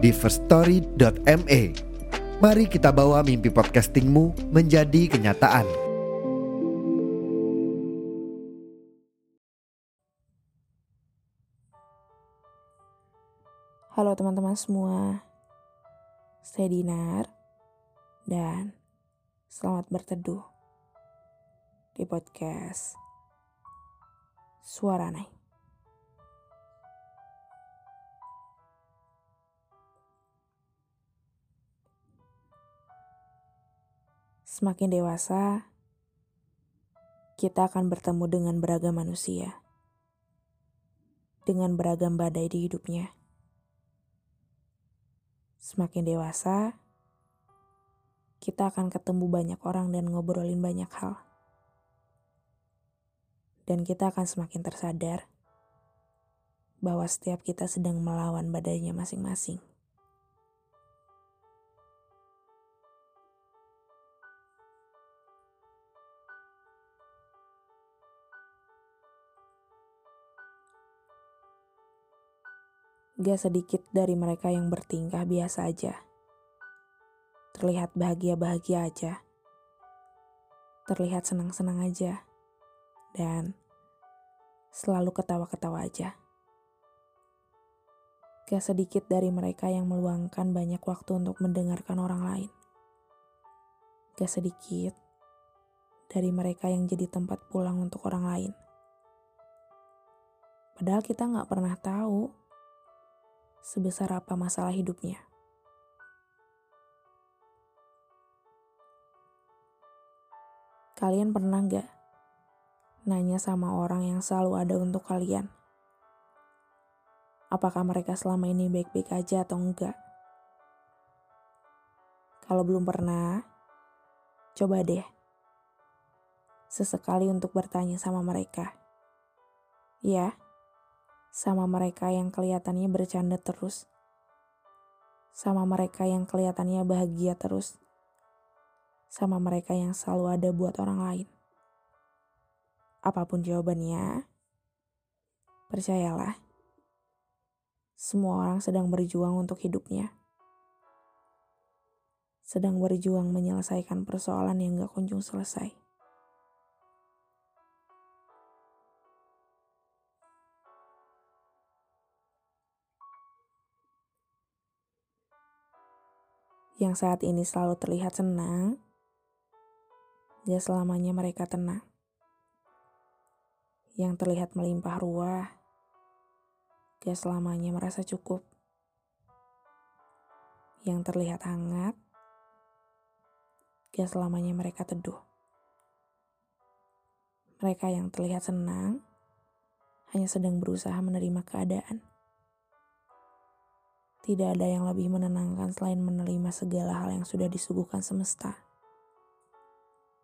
di firststory.me. Mari kita bawa mimpi podcastingmu menjadi kenyataan. Halo teman-teman semua, saya Dinar dan selamat berteduh di podcast Suara Naik. Semakin dewasa, kita akan bertemu dengan beragam manusia, dengan beragam badai di hidupnya. Semakin dewasa, kita akan ketemu banyak orang dan ngobrolin banyak hal. Dan kita akan semakin tersadar bahwa setiap kita sedang melawan badainya masing-masing. Gak sedikit dari mereka yang bertingkah biasa aja. Terlihat bahagia-bahagia aja. Terlihat senang-senang aja. Dan selalu ketawa-ketawa aja. Gak sedikit dari mereka yang meluangkan banyak waktu untuk mendengarkan orang lain. Gak sedikit dari mereka yang jadi tempat pulang untuk orang lain. Padahal kita gak pernah tahu sebesar apa masalah hidupnya. Kalian pernah gak nanya sama orang yang selalu ada untuk kalian? Apakah mereka selama ini baik-baik aja atau enggak? Kalau belum pernah, coba deh sesekali untuk bertanya sama mereka. Ya, sama mereka yang kelihatannya bercanda terus, sama mereka yang kelihatannya bahagia terus, sama mereka yang selalu ada buat orang lain. Apa pun jawabannya, percayalah, semua orang sedang berjuang untuk hidupnya. Sedang berjuang menyelesaikan persoalan yang gak kunjung selesai. Yang saat ini selalu terlihat senang, gak selamanya mereka tenang. Yang terlihat melimpah ruah, gak selamanya merasa cukup. Yang terlihat hangat, gak selamanya mereka teduh. Mereka yang terlihat senang hanya sedang berusaha menerima keadaan. Tidak ada yang lebih menenangkan selain menerima segala hal yang sudah disuguhkan semesta.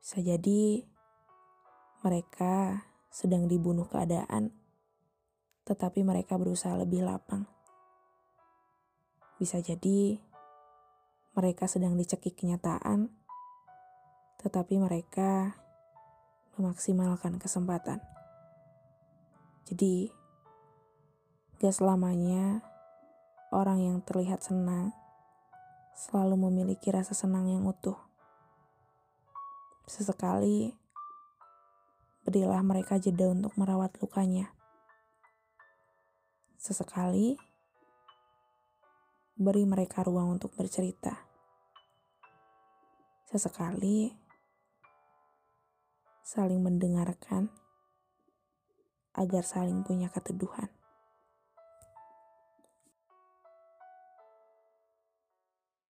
Bisa jadi mereka sedang dibunuh keadaan, tetapi mereka berusaha lebih lapang. Bisa jadi mereka sedang dicekik kenyataan, tetapi mereka memaksimalkan kesempatan. Jadi, gak selamanya orang yang terlihat senang selalu memiliki rasa senang yang utuh. Sesekali, berilah mereka jeda untuk merawat lukanya. Sesekali, beri mereka ruang untuk bercerita. Sesekali, saling mendengarkan agar saling punya keteduhan.